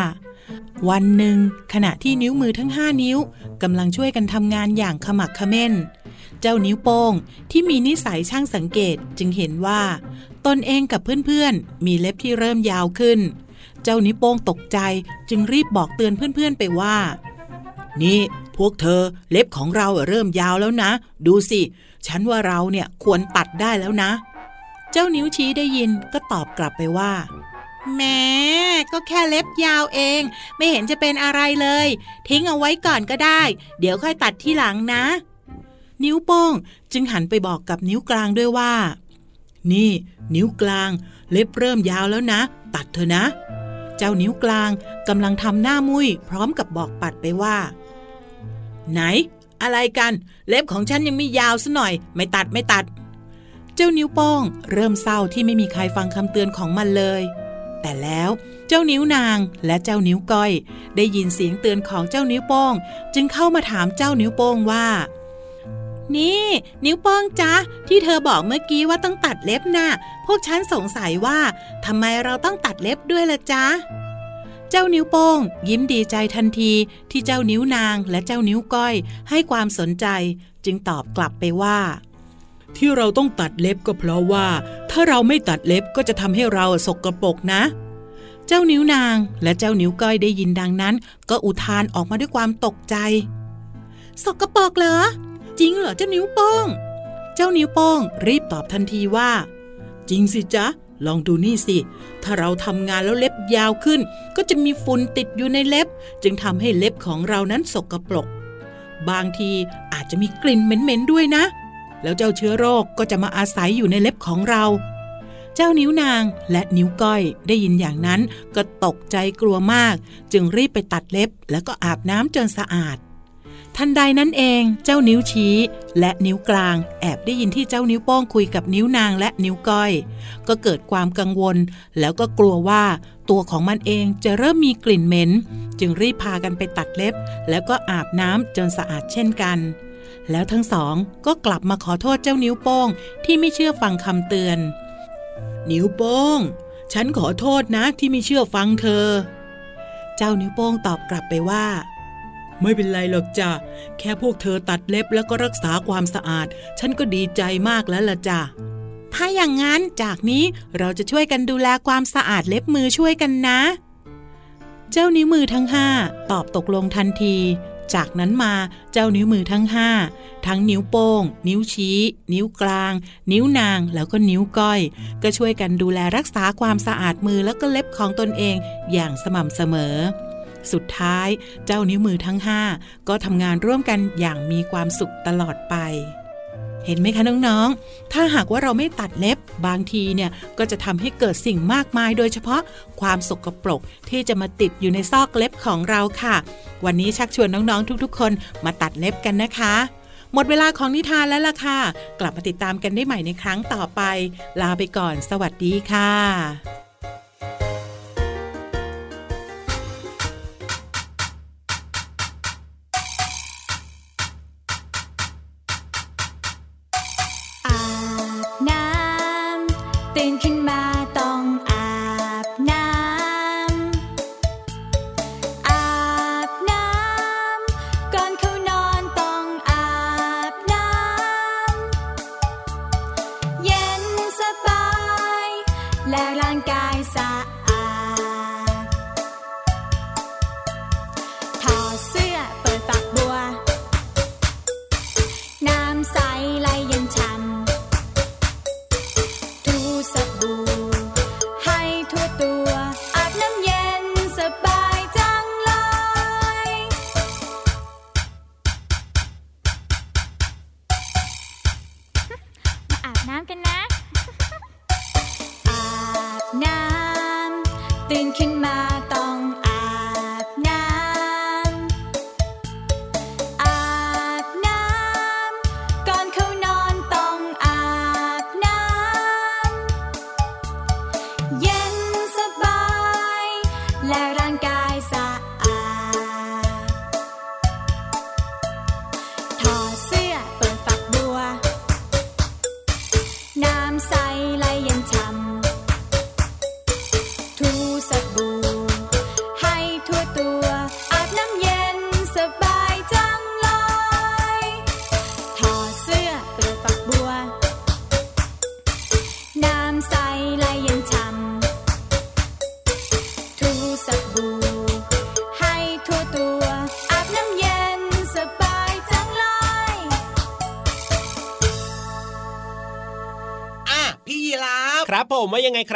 Speaker 11: วันหนึ่งขณะที่นิ้วมือทั้งห้านิ้วกำลังช่วยกันทำงานอย่างขมักเขม้น เจ้านิ้วโป้งที่มีนิสัยช่างสังเกตจึงเห็นว่า ตนเองกับเพื่อนๆ มีเล็บที่เริ่มยาวขึ้น เจ้านิ้วโป้งตกใจจึงรีบบอกเตือนเพื่อนๆไปว่า นี่พวกเธอเล็บของเราเริ่มยาวแล้วนะ ดูสิ ฉันว่าเราเนี่ยควรตัดได้แล้วนะ เจ้านิ้วชี้ได้ยินก็ตอบกลับไปว่าแม้ก็แค่เล็บยาวเอง ไม่เห็นจะเป็นอะไรเลย ทิ้งเอาไว้ก่อนก็ได้ เดี๋ยวค่อยตัดที่หลังนะ นิ้วโป้งจึงหันไปบอกกับนิ้วกลางด้วยว่า นี่ นิ้วกลาง เล็บเริ่มยาวแล้วนะ ตัดเถอะนะ เจ้านิ้วกลางกำลังทำหน้ามุยพร้อมกับบอกปัดไปว่า ไหน อะไรกัน เล็บของฉันยังไม่ยาวซะหน่อย ไม่ตัดไม่ตัด เจ้านิ้วโป้งเริ่มเศร้าที่ไม่มีใครฟังคำเตือนของมันเลย แต่แล้วเจ้านิ้วนางและเจ้านิ้วก้อย ได้ยินเสียงเตือนของเจ้านิ้วโป้ง จึงเข้ามาถามเจ้านิ้วโป้งว่า นี่ นิ้วโป้งจ๊ะที่เธอบอกเมื่อกี้ว่าต้องตัดเล็บน่ะพวกฉันสงสัยว่าทำไมเราต้องตัดเล็บด้วยล่ะจ๊ะเจ้านิ้วโป้ง ยิ้มดีใจทันทีที่เจ้านิ้วนางและเจ้านิ้วก้อย ให้ความสนใจ จึงตอบกลับไปว่า ที่เราต้องตัดเล็บก็เพราะว่า ถ้าเราไม่ตัดเล็บก็จะทำให้เราสกรปรกนะ เจ้านิ้วนางและเจ้านิ้วก้อยได้ยินดังนั้น ก็อุทานออกมาด้วยความตกใจ สกรปรกเหรอ จริงเหรอเจ้านิ้วโป้ง เจ้านิ้วโป้ง รีบตอบทันทีว่า จริงสิจ๊ะลองดูนี่สิ ถ้าเราทำงานแล้วเล็บยาวขึ้น ก็จะมีฝุ่นติดอยู่ในเล็บ จึงทำให้เล็บของเรานั้นสกรปรก บางทีอาจจะมีกลิ่นเหม็นๆด้วยนะ แล้วเจ้าเชื้อโรคก็จะมาอาศัยอยู่ในเล็บของเรา เจ้านิ้วนางและนิ้วก้อยได้ยินอย่างนั้นก็ตกใจกลัวมาก จึงรีบไปตัดเล็บแล้วก็อาบน้ำจนสะอาด ทันใดนั้นเองเจ้านิ้วชี้และนิ้วกลาง แอบได้ยินที่เจ้านิ้วโป้งคุยกับนิ้วนางและนิ้วก้อย ก็เกิดความกังวล แล้วก็กลัวว่าตัวของมันเองจะเริ่มมีกลิ่นเหม็น จึงรีบพากันไปตัดเล็บ แล้วก็อาบน้ำจนสะอาดเช่นกัน แล้วทั้งสองก็กลับมาขอโทษเจ้านิ้วโป้งที่ไม่เชื่อฟังคำเตือน นิ้วโป้ง ฉันขอโทษนะที่ไม่เชื่อฟังเธอ เจ้านิ้วโป้งตอบกลับไปว่า ไม่เป็นไรหรอกจ้ะแค่พวกเธอตัดเล็บแล้วก็รักษาความสะอาด ฉันก็ดีใจมากแล้วล่ะจ้ะถ้าอย่างนั้นจากนี้เราจะช่วยกันดูแลความสะอาดเล็บมือช่วยกันนะ เจ้านิ้วมือทั้งห้าตอบตกลงทันที จากนั้นมาเจ้านิ้วมือทั้งห้าทั้งนิ้วโป้ง นิ้วชี้ นิ้วกลาง นิ้วนางแล้วก็นิ้วก้อย ก็ช่วยกันดูแลรักษาความสะอาดมือแล้วก็เล็บของตนเองอย่างสม่ำเสมอ สุดท้ายเจ้านิ้วมือทั้งห้าก็ทำงานร่วมกันอย่างมีความสุขตลอดไป เห็นไหมคะน้องๆ ถ้าหากว่าเราไม่ตัดเล็บบางทีเนี่ยก็จะทำให้เกิดสิ่งมากมายโดยเฉพาะความสกปรกที่จะมาติดอยู่ในซอกเล็บของเราค่ะ วันนี้ชักชวนน้องๆ ทุกๆ คนมาตัดเล็บกันนะคะ หมดเวลาของนิทานแล้วล่ะค่ะ กลับมาติดตามกันได้ใหม่ในครั้งต่อไป ลาไปก่อน สวัสดีค่ะ
Speaker 12: ตื่นขึ้นมาต้อง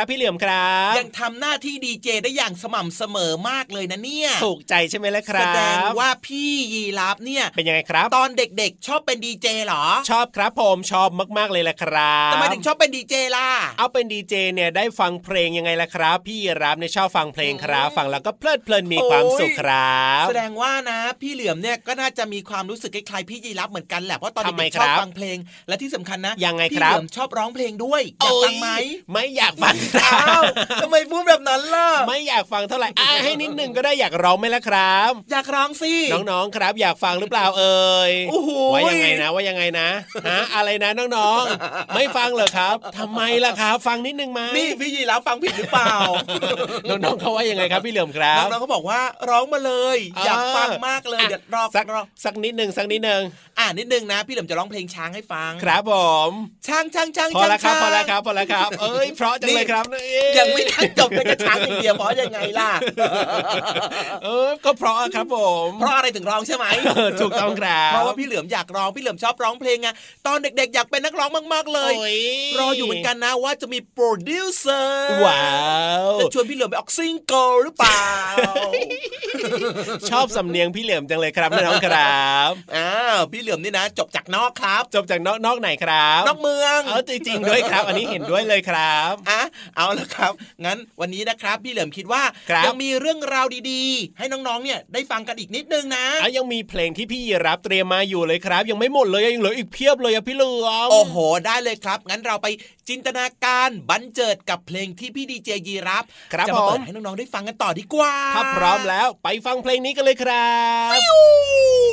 Speaker 12: พี่เหลี่ย
Speaker 3: มครับ
Speaker 2: ทำหน้าที่ดีเจได้อย่างสม่ำเสมอมากเลยนะเนี่ย
Speaker 3: ถูกใจใช่ไหมล่ะค
Speaker 2: แส
Speaker 3: รับ
Speaker 2: ดงว่าพี่ยีราฟเนี่ย
Speaker 3: เป็นยังไงครับ
Speaker 2: ตอนเด็กๆ ชอบเป็นดีเจเหรอ
Speaker 3: ชอบครับผมชอบมากๆเลยแหละครับ
Speaker 2: ทำไมถึงชอบเป็นดีเจล่ะ
Speaker 3: เอาเป็นดีเจเนี่ยได้ฟังเพลงยังไงล่ะครับ พี่รับเนี่ยชอบฟังเพลงครับฟังแล้วก็เพลิดเพลินมีความสุขครับ
Speaker 2: แสดงว่านะ พี่เหลือมเนี่ยก็น่าจะมีความรู้สึกคล้ายๆพี่ยีรับเหมือนกันแหละเพราะตอน
Speaker 3: ทำไม
Speaker 2: เด็กๆ
Speaker 3: ค
Speaker 2: ช
Speaker 3: รั
Speaker 2: อบบฟังเพลงและที่สำคัญนะ
Speaker 3: ยังไง
Speaker 2: พี่
Speaker 3: ครับ
Speaker 2: เหลือมชอบร้องเพลงด้วยอยากฟังไหม
Speaker 3: โอ้ยไม่อยากฟังครั
Speaker 2: อ้าว
Speaker 3: บ
Speaker 2: ทำไมพูดแบบนั้นล่ะ
Speaker 3: ไม่อยากฟังเท่าไหร่อะให้นิดนึงก็ได้อยากร้องไหมล่ะครับ
Speaker 2: อยากร้องสิ
Speaker 3: น้องๆครับ อยากฟังหรือเปล่าเอ่ย
Speaker 2: โอ้โห
Speaker 3: ว่ายังไงนะว่ายังไงนะฮะอะไรนะน้องๆ ไม่ฟังเหรอครับทำไมล่ะครับ ฟังนิดนึงไหม
Speaker 2: นี่พี่ยีรับฟังผิดหรือเปล่า
Speaker 3: น้องๆเขาว่ายังไงครับพี่เหลือมครับ
Speaker 2: น้องๆเขาบอกว่าร้องมาเลย
Speaker 3: อ่า
Speaker 2: อยากฟังมากเลย
Speaker 3: อะ
Speaker 2: เดี๋ยวรอ
Speaker 3: สัก
Speaker 2: รอ
Speaker 3: สักนิดหนึ่งสักนิดหนึ่ง
Speaker 2: อ่านิดนึงนะ พี่เหลือมจะร้องเพลงช้างให้ฟัง
Speaker 3: ครับผม
Speaker 2: ช้างช้างช้าง
Speaker 3: พอแล้วครับ
Speaker 2: ช้าง
Speaker 3: พอแล้วครับพอแล้วครับ เอ้ยเพราะจังเลยครับ
Speaker 2: ยังไม่ทันจบเลยกับช้างอย่างเดียวเพราะยังไงล่ะ
Speaker 3: เออ ก็เพราะครับผม
Speaker 2: เพราะอะไรถึงร้องใช่ไหม
Speaker 3: เออถูกต้องครับ
Speaker 2: เพราะว่าพี่เหลือมอยากร้องพี่เหลือมชอบร้องเพลงไงตอนเด็กๆ อยากเป็นนักร้องมากๆเลย
Speaker 3: โอ้ย
Speaker 2: รออยู่เหมือนกันนะว่าจะมีโปรดิวเซอร์
Speaker 3: ว้าว
Speaker 2: จะชวนพี่เหลือมไปออกซิงเกิลหรือเปล่า
Speaker 3: ชอบสำเนียงพี่เหลือมจังเลยครับน้องๆครับ
Speaker 2: อ้าวพี่เหลือมนี่นะ จบจากนอกครับ
Speaker 3: จบจากนอกนอกไหนครับ
Speaker 2: นอกเมือง
Speaker 3: เออจริงๆด้วยครับ อันนี้เห็นด้วยเลยครับ
Speaker 2: อะเอาละครับ งั้นวันนี้นะครับพี่เหลิมคิดว่า
Speaker 3: ครับ
Speaker 2: ยังมีเรื่องราวดีๆ ให้น้องๆเนี่ยได้ฟังกันอีกนิดนึงนะ
Speaker 3: อะยังมีเพลงที่พี่รับเตรียมมาอยู่เลยครับ ยังไม่หมดเลยยังเหลืออีกเพียบเลยอะพี่เหลือม
Speaker 2: โอ้โห ได้เลยครับ งั้นเราไปจินตนาการบันเจิดกับเพลงที่พี่ดีเจยีรับ
Speaker 3: ครับ
Speaker 2: จะ
Speaker 3: ผ
Speaker 2: มาเปิ
Speaker 3: ม
Speaker 2: ดให้น้องๆได้ฟังกันต่อดีกว่า
Speaker 3: ถ้าพร้อมแล้วไปฟังเพลงนี้กันเลยครับ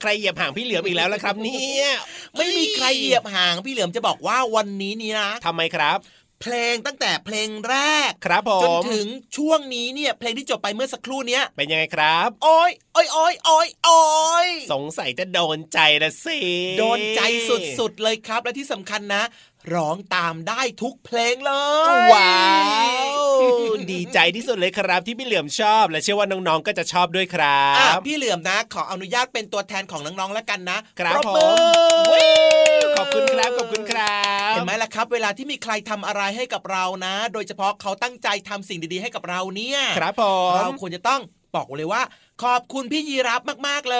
Speaker 3: ใครเหยียบหางพี่เหลือมอีกแล้วล่ะครับ เนี่ย
Speaker 2: ไม่มีใครเหยียบหางพี่เหลือมจะบอกว่าวันนี้นี่นะ
Speaker 3: ทำไมครับ
Speaker 2: เพลงตั้งแต่เพลงแรก
Speaker 3: ครับผม
Speaker 2: จนถึงช่วงนี้เนี่ยเพลงที่จบไปเมื่อสักครู่เนี้ย
Speaker 3: เป็นยังไงครับ
Speaker 2: โอ้ยโอ้ยโอ้ยโอ้ยโอ้ย
Speaker 3: สงสัยจะโดนใจนะสิ
Speaker 2: โดนใจสุดๆเลยครับและที่สำคัญนะ ร้องตามได้ทุกเพลงเลย
Speaker 3: ว้าวดีใจที่สุดเลยครับที่พี่เหลือมชอบ และเชื่อว่าน้องๆก็จะชอบด้วยครั
Speaker 2: อะ
Speaker 3: บ
Speaker 2: พี่เหลือมนะ ขออนุญาตเป็นตัวแทนของน้องๆแล้วกันนะครับป
Speaker 3: ผ
Speaker 2: มื
Speaker 3: ม
Speaker 2: อ
Speaker 3: วิว ขอบคุณครับขอบคุณครับ
Speaker 2: เห็นไหมล่ะครับ เวลาที่มีใครทำอะไรให้กับเรานะ โดยเฉพาะเขาตั้งใจทำสิ่งดีๆให้กับเราเนี่ย
Speaker 3: ครับผม
Speaker 2: เราควรจะต้องบอกเลยว่า ขอบคุณพี่ยีรับมากๆเล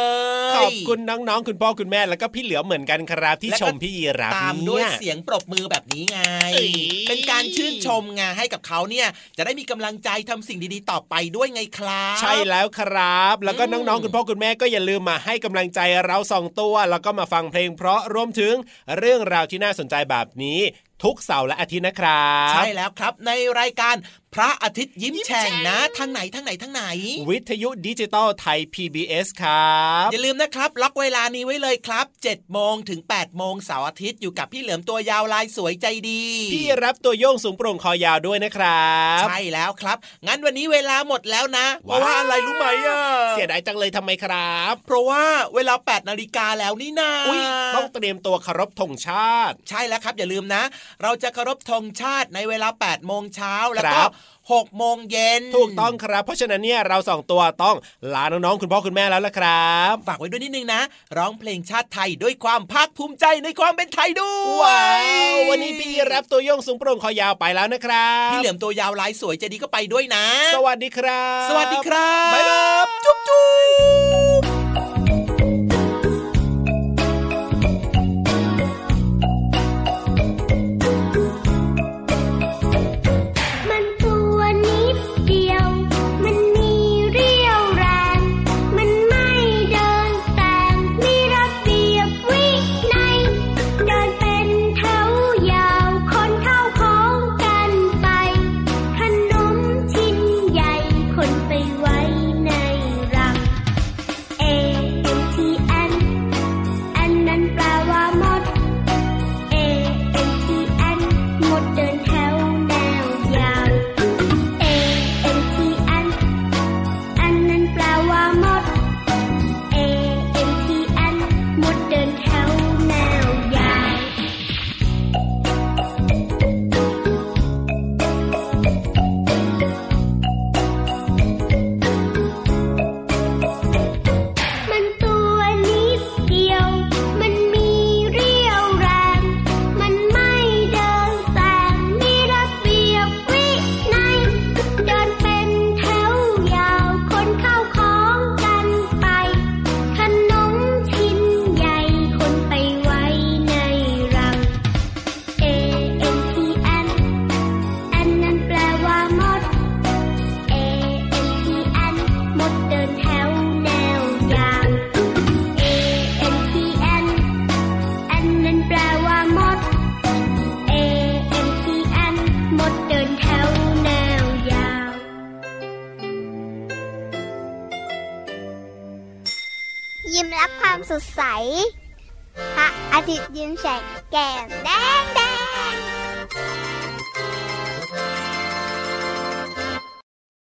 Speaker 2: ย
Speaker 3: ขอบคุณน้องๆ คุณพ่อคุณแม่แล้วก็พี่เหลือมเหมือนกันครับที่
Speaker 2: แล้ว
Speaker 3: ช
Speaker 2: ก็
Speaker 3: มพี่ยีรับ
Speaker 2: ตามด้วย
Speaker 3: นี่
Speaker 2: เสียงปรบมือแบบนี้ไง
Speaker 3: เอ้ย
Speaker 2: เป็นการชื่นชมไงให้กับเขาเนี่ยจะได้มีกำลังใจทำสิ่งดีๆต่อไปด้วยไงครับ
Speaker 3: ใช่แล้วครับ แล้วก็
Speaker 2: อืม
Speaker 3: น้องๆ คุณพ่อคุณแม่ก็อย่าลืมมาให้กำลังใจเราสองตัว แล้วก็มาฟังเพลงเพราะรวมถึงเรื่องราวที่น่าสนใจแบบนี้ ทุกเสาร์และอาทิตย์นะครับ
Speaker 2: ใช่แล้วครับในรายการพระอาทิตย์ยิ้มแฉ่งนะทางไหนทางไหนทางไหน
Speaker 3: วิทยุดิจิตอลไทย PBS ครับ
Speaker 2: อย่าลืมนะครับ ล็อกเวลานี้ไว้เลยครับ7โมงถึง8โมงเสาร์อาทิตย์อยู่กับพี่เหลือมตัวยาวลายสวยใจดี
Speaker 3: พี่รับตัวโยงสูงโปร่งคอยาวด้วยนะครับ
Speaker 2: ใช่แล้วครับ งั้นวันนี้เวลาหมดแล้วนะเพราะว่าอะไรรู้ไหมอะ
Speaker 3: เสียดายจังเลยทำไมครับ
Speaker 2: เพราะว่าเวลา8นาฬิกาแล้วนี่นา
Speaker 3: อุ้ยต้องเตรียมตัวเคารพธงชาติ
Speaker 2: ใช่แล้วครับ อย่าลืมนะเราจะเคารพธงชาติในเวลา8โมงเช้าแล้ว
Speaker 3: ค
Speaker 2: ก็
Speaker 3: รับ
Speaker 2: 6โมงเย็น
Speaker 3: ถูกต้องครับ เพราะฉะนั้นเนี่ยเราสองตัวต้องลาน้องๆคุณพ่อคุณแม่แล้วละครับ
Speaker 2: ฝากไว้ด้วยนิดนึงนะ ร้องเพลงชาติไทยด้วยความภาคภูมิใจในความเป็นไทยด้วย
Speaker 3: ว้าววันนี้พี่รับตัวโยงสูงโปร่งคอยาวไปแล้วนะครับ
Speaker 2: พี่เหลือมตัวยาวลายสวยใจดีก็ไปด้วยนะ
Speaker 3: สวัสดีครับ
Speaker 2: สวัสดีครับ
Speaker 3: บ๊ายบาย
Speaker 2: จุ๊บจุ๊บ